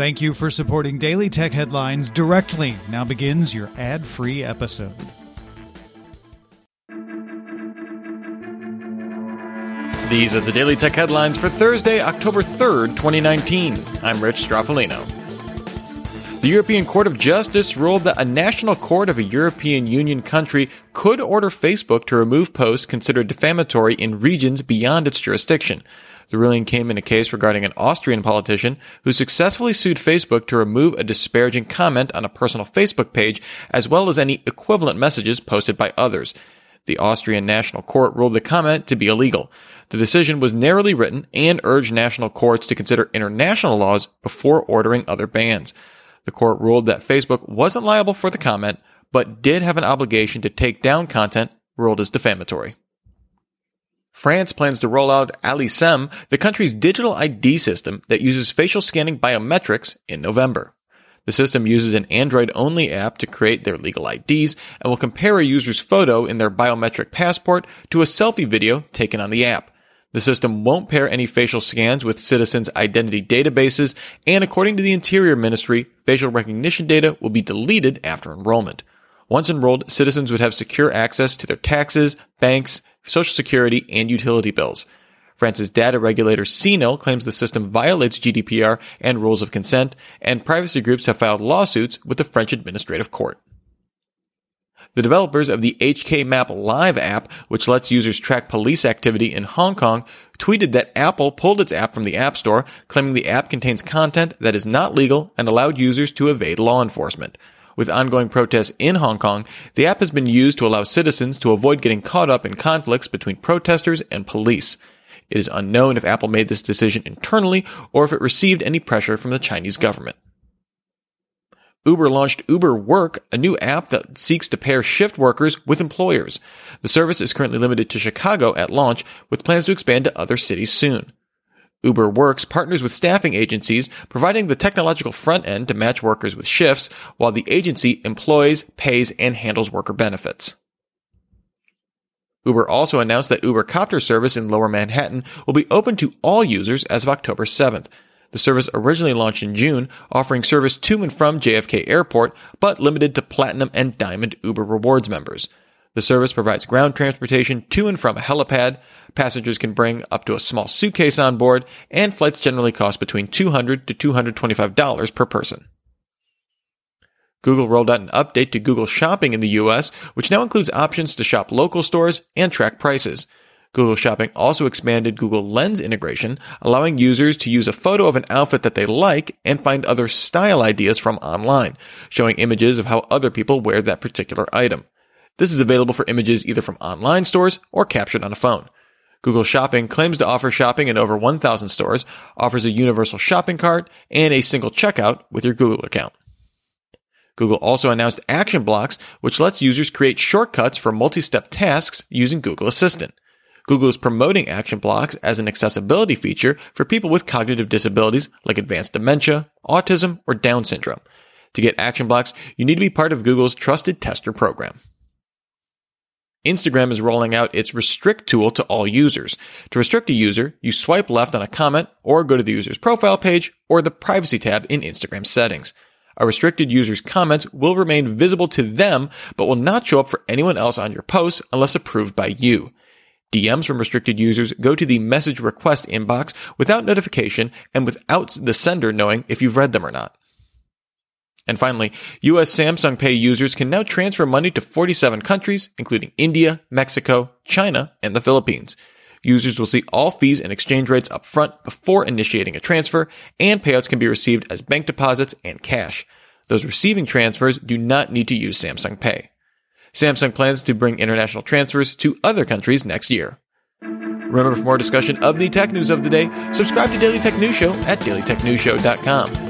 Thank you for supporting Daily Tech Headlines directly. Now begins your ad free episode. These are the Daily Tech Headlines for Thursday, October 3rd, 2019. I'm Rich Stroffolino. The European Court of Justice ruled that a national court of a European Union country could order Facebook to remove posts considered defamatory in regions beyond its jurisdiction. The ruling came in a case regarding an Austrian politician who successfully sued Facebook to remove a disparaging comment on a personal Facebook page, as well as any equivalent messages posted by others. The Austrian National Court ruled the comment to be illegal. The decision was narrowly written and urged national courts to consider international laws before ordering other bans. The court ruled that Facebook wasn't liable for the comment, but did have an obligation to take down content ruled as defamatory. France plans to roll out Alicem, the country's digital ID system that uses facial scanning biometrics, in November. The system uses an Android only app to create their legal IDs and will compare a user's photo in their biometric passport to a selfie video taken on the app. The system won't pair any facial scans with citizens' identity databases, and according to the Interior Ministry, facial recognition data will be deleted after enrollment. Once enrolled, citizens would have secure access to their taxes, banks, social security, and utility bills. France's data regulator CNIL claims the system violates GDPR and rules of consent, and privacy groups have filed lawsuits with the French Administrative Court. The developers of the HK Map Live app, which lets users track police activity in Hong Kong, tweeted that Apple pulled its app from the App Store, claiming the app contains content that is not legal and allowed users to evade law enforcement. With ongoing protests in Hong Kong, the app has been used to allow citizens to avoid getting caught up in conflicts between protesters and police. It is unknown if Apple made this decision internally or if it received any pressure from the Chinese government. Uber launched Uber Work, a new app that seeks to pair shift workers with employers. The service is currently limited to Chicago at launch, with plans to expand to other cities soon. Uber Works partners with staffing agencies, providing the technological front end to match workers with shifts, while the agency employs, pays, and handles worker benefits. Uber also announced that Uber Copter service in Lower Manhattan will be open to all users as of October 7th. The service originally launched in June, offering service to and from JFK Airport, but limited to Platinum and Diamond Uber Rewards members. The service provides ground transportation to and from a helipad. Passengers can bring up to a small suitcase on board, and flights generally cost between $200 to $225 per person. Google rolled out an update to Google Shopping in the US, which now includes options to shop local stores and track prices. Google Shopping also expanded Google Lens integration, allowing users to use a photo of an outfit that they like and find other style ideas from online, showing images of how other people wear that particular item. This is available for images either from online stores or captured on a phone. Google Shopping claims to offer shopping in over 1,000 stores, offers a universal shopping cart, and a single checkout with your Google account. Google also announced Action Blocks, which lets users create shortcuts for multi-step tasks using Google Assistant. Google is promoting Action Blocks as an accessibility feature for people with cognitive disabilities like advanced dementia, autism, or Down syndrome. To get Action Blocks, you need to be part of Google's trusted tester program. Instagram is rolling out its restrict tool to all users. To restrict a user, you swipe left on a comment or go to the user's profile page or the privacy tab in Instagram settings. A restricted user's comments will remain visible to them, but will not show up for anyone else on your posts unless approved by you. DMs from restricted users go to the message request inbox without notification and without the sender knowing if you've read them or not. And finally, US Samsung Pay users can now transfer money to 47 countries, including India, Mexico, China, and the Philippines. Users will see all fees and exchange rates up front before initiating a transfer, and payouts can be received as bank deposits and cash. Those receiving transfers do not need to use Samsung Pay. Samsung plans to bring international transfers to other countries next year. Remember, for more discussion of the tech news of the day, subscribe to Daily Tech News Show at dailytechnewsshow.com.